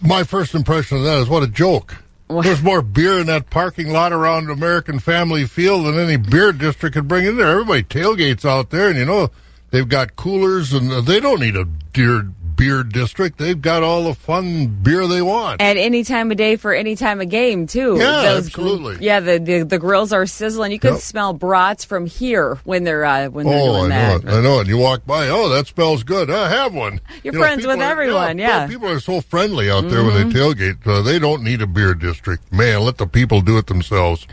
My first impression of that is what a joke. There's more beer in that parking lot around American Family Field than any beer district could bring in there. Everybody tailgates out there, and you know they've got coolers, and they don't need a deer beer district. They've got all the fun beer they want. At any time of day for any time of game, too. Yeah, absolutely. Yeah, the, the the grills are sizzling. You can Yep. smell brats from here when they're uh, when they're Oh, doing I know that. it. I know it. You walk by, oh, that smells good. I have one. You're You know, friends with are- everyone, yeah. People are so friendly out there when they tailgate. Uh, they don't need a beer district. Man, let the people do it themselves.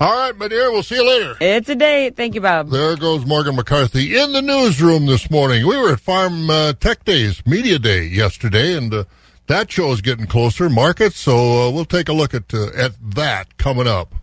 All right, my dear, we'll see you later. It's a date. Thank you, Bob. There goes Morgan McCarthy in the newsroom this morning. We were at Farm uh, Tech Days, Media Day yesterday, and uh, that show is getting closer, markets. So uh, we'll take a look at uh, at that coming up.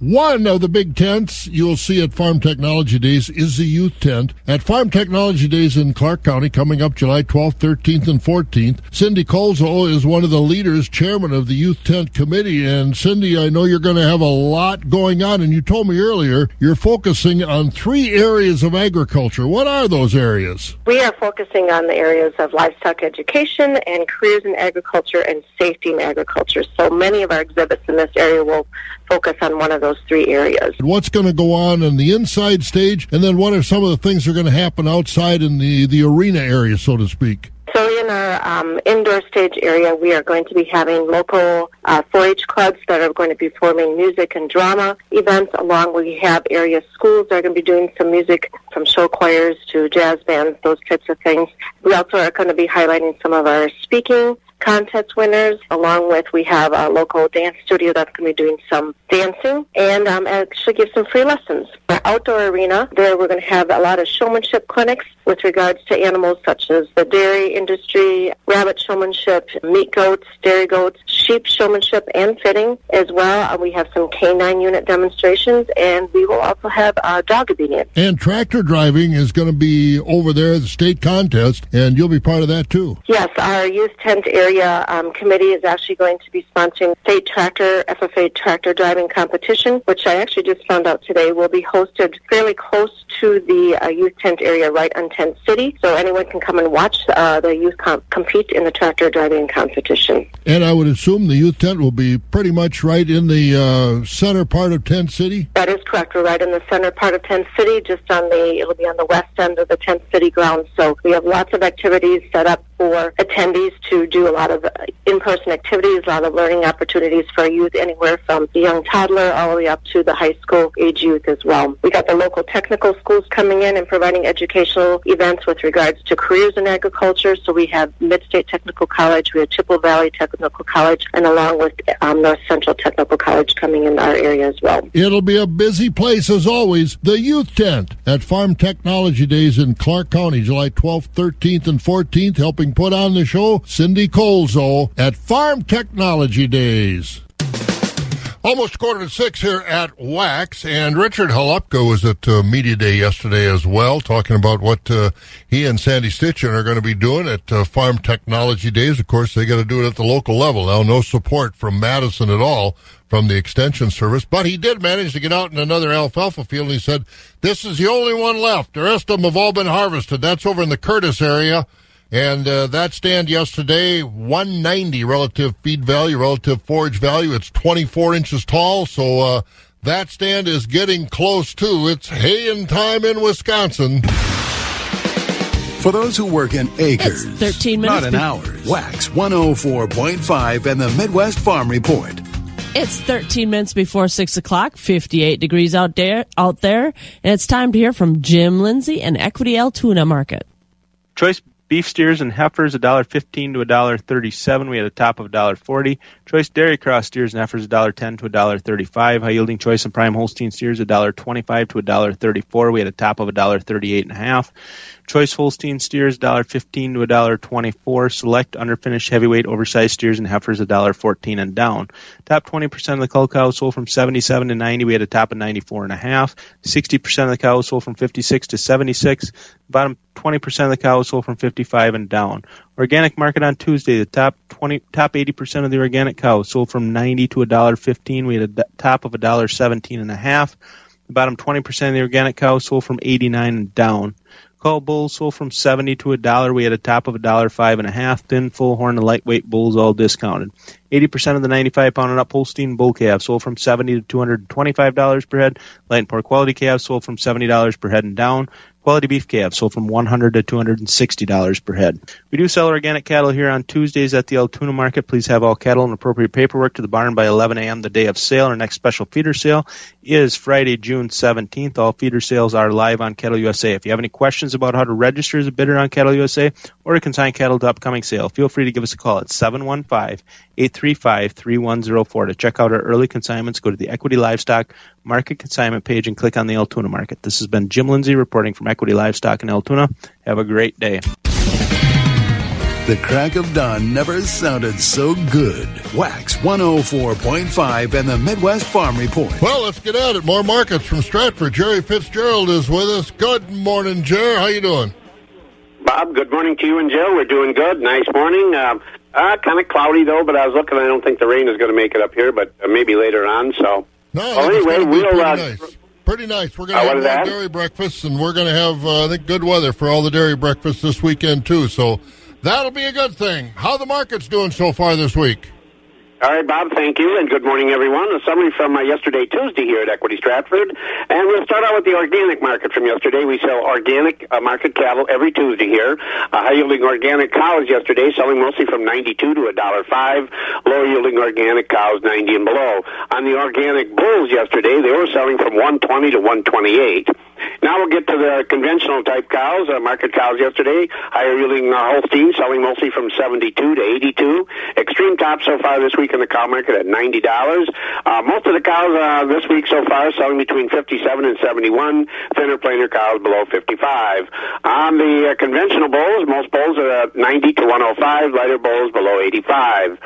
One of the big tents you'll see at Farm Technology Days is the youth tent. At Farm Technology Days in Clark County, coming up July 12th, 13th, and 14th, Cindy Colzo is one of the leaders, chairman of the Youth Tent Committee. And Cindy, I know you're going to have a lot going on, and you told me earlier you're focusing on three areas of agriculture. What are those areas? We are focusing on the areas of livestock education and careers in agriculture and safety in agriculture. So many of our exhibits in this area will focus on one of those three areas. What's going to go on in the inside stage, and then what are some of the things that are going to happen outside in the, the arena area, so to speak? So in our um, indoor stage area, we are going to be having local uh, 4-H clubs that are going to be forming music and drama events. Along we have area schools that are going to be doing some music, from show choirs to jazz bands, those types of things. We also are going to be highlighting some of our speaking contest winners. Along with we have a local dance studio that's going to be doing some dancing and um, actually give some free lessons. Our outdoor arena, there we're going to have a lot of showmanship clinics with regards to animals such as the dairy industry, rabbit showmanship, meat goats, dairy goats, sheep showmanship and fitting as well. Uh, we have some canine unit demonstrations and we will also have uh, dog obedience. And tractor driving is going to be over there at the state contest, and you'll be part of that too. Yes, our youth tent area area um, committee is actually going to be sponsoring state tractor FFA tractor driving competition, which I actually just found out today will be hosted fairly close to the uh, youth tent area right on Tent City. So anyone can come and watch uh, the youth comp- compete in the tractor driving competition. And I would assume the youth tent will be pretty much right in the uh, center part of Tent City. That is correct. We're right in the center part of Tent City, just on the, it'll be on the west end of the Tent City grounds. So we have lots of activities set up for attendees to do a lot of in-person activities, a lot of learning opportunities for youth, anywhere from the young toddler all the way up to the high school age youth as well. We got the local technical schools coming in and providing educational events with regards to careers in agriculture. So we have Mid-State Technical College, we have Chippewa Valley Technical College, and along with um, North Central Technical College coming in our area as well. It'll be a busy place as always. The youth tent at Farm Technology Days in Clark County, July 12th, 13th, and 14th, helping put on the show Cindy Colzo at Farm Technology Days. Almost quarter to six here at Wax, and Richard Halopka was at uh, Media Day yesterday as well, talking about what uh, he and Sandy Stuttgen are going to be doing at uh, Farm Technology Days. Of course, they got to do it at the local level. Now, no support from Madison at all from the Extension Service, but he did manage to get out in another alfalfa field, and he said, This is the only one left. The rest of them have all been harvested. That's over in the Curtis area. And uh, that stand yesterday, 190 relative feed value, relative forage value. It's 24 inches tall, so uh, that stand is getting close to its haying time in Wisconsin. For those who work in acres, 13 minutes not in be- hours. Wax 104.5 and the Midwest Farm Report. It's 13 minutes before 6 o'clock, 58 degrees out there, out there, and it's time to hear from Jim Lindsay and Equity Altoona Market. Choice beef steers and heifers a dollar fifteen to a dollar thirty seven. We had a top of a dollar forty. Choice dairy cross steers and heifers a dollar ten to a dollar thirty five. High yielding choice and prime Holstein steers a dollar twenty five to a dollar thirty four. We had a top of a dollar thirty eight and a half. Choice Holstein steers dollar fifteen to a dollar twenty four. Select underfinished heavyweight oversized steers and heifers a dollar fourteen and down. Top twenty percent of the cull cows sold from seventy seven to ninety. We had a top of ninety four and a half. Sixty percent of the cows sold from fifty six to seventy six. Bottom twenty percent of the cows sold from fifty five and down. Organic market on Tuesday, the top twenty top eighty percent of the organic cows sold from ninety to a dollar fifteen. We had a top of a dollar seventeen and a half. The bottom twenty percent of the organic cows sold from eighty nine and down. Call bulls sold from seventy to a dollar. We had a top of a dollar five and a half. Thin, full horn, and lightweight bulls all discounted. Eighty percent of the ninety-five pound and up Holstein bull calves sold from seventy to two hundred twenty-five dollars per head. Light and poor quality calves sold from seventy dollars per head and down. Quality beef calves sold from one hundred to two hundred and sixty dollars per head. We do sell organic cattle here on Tuesdays at the Altoona Market. Please have all cattle and appropriate paperwork to the barn by 11 a.m. the day of sale. Our next special feeder sale is Friday, June 17th. All feeder sales are live on Cattle USA. If you have any questions about how to register as a bidder on Cattle USA or to consign cattle to upcoming sale, feel free to give us a call at 715 835 3104. To check out our early consignments, go to the Equity Livestock Market Consignment page and click on the Altoona Market. This has been Jim Lindsay reporting from Equity Livestock in Altoona. Have a great day. The crack of dawn never sounded so good. Wax 104.5 and the Midwest Farm Report. Well, let's get out at it. More markets from Stratford. Jerry Fitzgerald is with us. Good morning, Jerry. How you doing? Bob, good morning to you and Joe. We're doing good. Nice morning. Uh, uh, kind of cloudy though, but I was looking. I don't think the rain is going to make it up here, but uh, maybe later on. So, No, well, anyway, we'll. pretty Uh, nice. Pretty nice. We're going to have that? dairy breakfasts, and we're going to have, uh, I think, good weather for all the dairy breakfasts this weekend, too. So that'll be a good thing. How the market's doing so far this week? All right, Bob, thank you, and good morning, everyone. A summary from uh, yesterday, Tuesday, here at Equity Stratford. And we'll start out with the organic market from yesterday. We sell organic uh, market cattle every Tuesday here. Uh, high yielding organic cows yesterday, selling mostly from 92 to a dollar five. Low yielding organic cows, 90 and below. On the organic bulls yesterday, they were selling from 120 to 128. Now we'll get to the conventional type cows, uh, market cows yesterday. Higher yielding uh, Holstein selling mostly from 72 to 82. Extreme top so far this week in the cow market at $90. Uh, most of the cows uh, this week so far selling between 57 and 71. Thinner plainer cows below 55. On the uh, conventional bulls, most bulls are at 90 to 105. Lighter bulls below 85.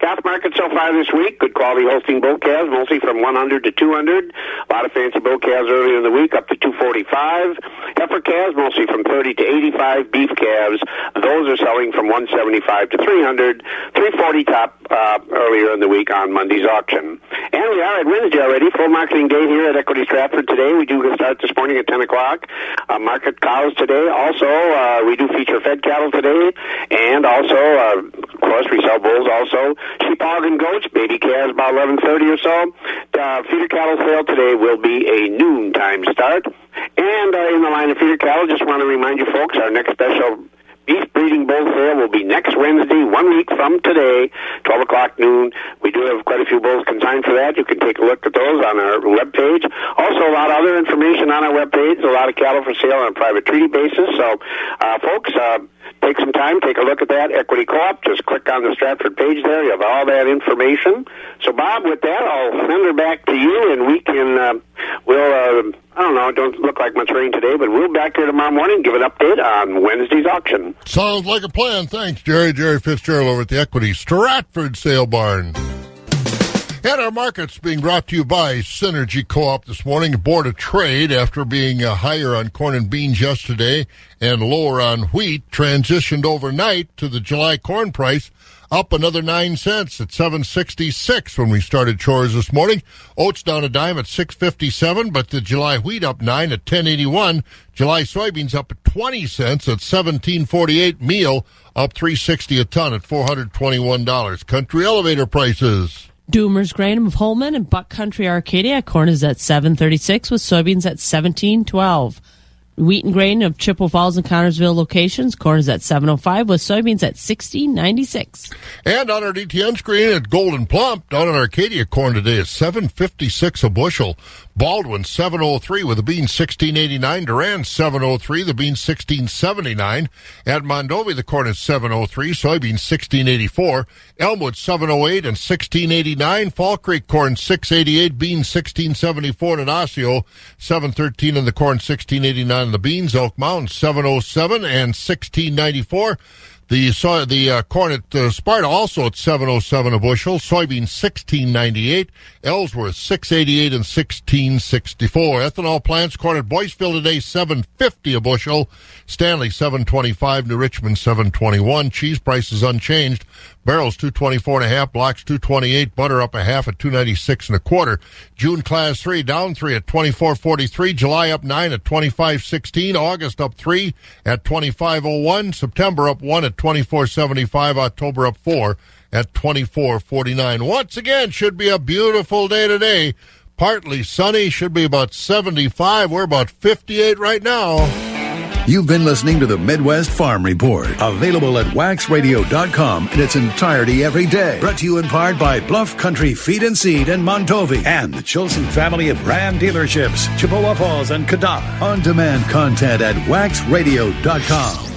Calf market so far this week, good quality Holstein bull calves, mostly from 100 to 200. A lot of fancy bull calves earlier in the week, up to 240 245. Heifer calves mostly from 30 to 85. Beef calves, those are selling from 175 to 300. 340 top uh, earlier in the week on Monday's auction. And we are at Wednesday already. Full marketing day here at Equity Stratford today. We do start this morning at 10 o'clock. Uh, market cows today. Also, uh, we do feature fed cattle today. And also, uh, of course, we sell bulls also. Sheep, hog, and goats. Baby calves about 11.30 or so. Uh, feeder cattle sale today will be a noon time start. And uh, in the line of feeder cattle, just want to remind you folks, our next special beef breeding bull sale will be next Wednesday, one week from today, 12 o'clock noon. We do have quite a few bulls consigned for that. You can take a look at those on our webpage. Also, a lot of other information on our webpage, a lot of cattle for sale on a private treaty basis. So, uh, folks, uh, take some time, take a look at that Equity Co-op. Just click on the Stratford page there. You have all that information. So, Bob, with that, I'll send her back to you, and we can uh, we'll uh, I don't know. It don't look like much rain today, but we'll be back here tomorrow morning. Give an update on Wednesday's auction. Sounds like a plan. Thanks, Jerry. Jerry Fitzgerald over at the Equity Stratford Sale Barn. And our markets being brought to you by Synergy Co-op this morning. Board of Trade, after being uh, higher on corn and beans yesterday and lower on wheat, transitioned overnight to the July corn price up another nine cents at 766 when we started chores this morning. Oats down a dime at 657, but the July wheat up nine at 1081. July soybeans up at 20 cents at 1748. Meal up 360 a ton at $421. Country elevator prices. Doomer's Grain of Holmen and Buck Country Arcadia corn is at 736 with soybeans at 1712. Wheat and grain of Chippewa Falls and Connorsville locations. Corn is at 705 with soybeans at 1696. And on our DTN screen at Gold'n Plump, down in Arcadia, corn today is 756 a bushel. Baldwin 703 with oh the bean 1689. Durand 703, the bean 1679. At Mondovi, the corn is 703, soybean 1684. Elmwood 708 and 1689. Fall Creek corn 688, bean 1674. And Osseo 713 and the corn 1689. The beans Oak Mountain 707 and 1694. The soy, the uh, corn at uh, Sparta also at 707 a bushel. Soybean 1698. Ellsworth 688 and 1664. Ethanol plants corn at Boyceville today 750 a bushel. Stanley 725. New Richmond 721. Cheese prices unchanged. Barrels 224 and a half, blocks 228, butter up a half at 296 and a quarter. June class 3 down 3 at 2443, July up 9 at 2516, August up 3 at 2501, September up 1 at 2475, October up 4 at 2449. Once again, should be a beautiful day today. Partly sunny, should be about 75. We're about 58 right now. You've been listening to the Midwest Farm Report, available at waxradio.com in its entirety every day. Brought to you in part by Bluff Country Feed and Seed in Mondovi and the Chilson family of Ram dealerships, Chippewa Falls and Cadott. On demand content at waxradio.com.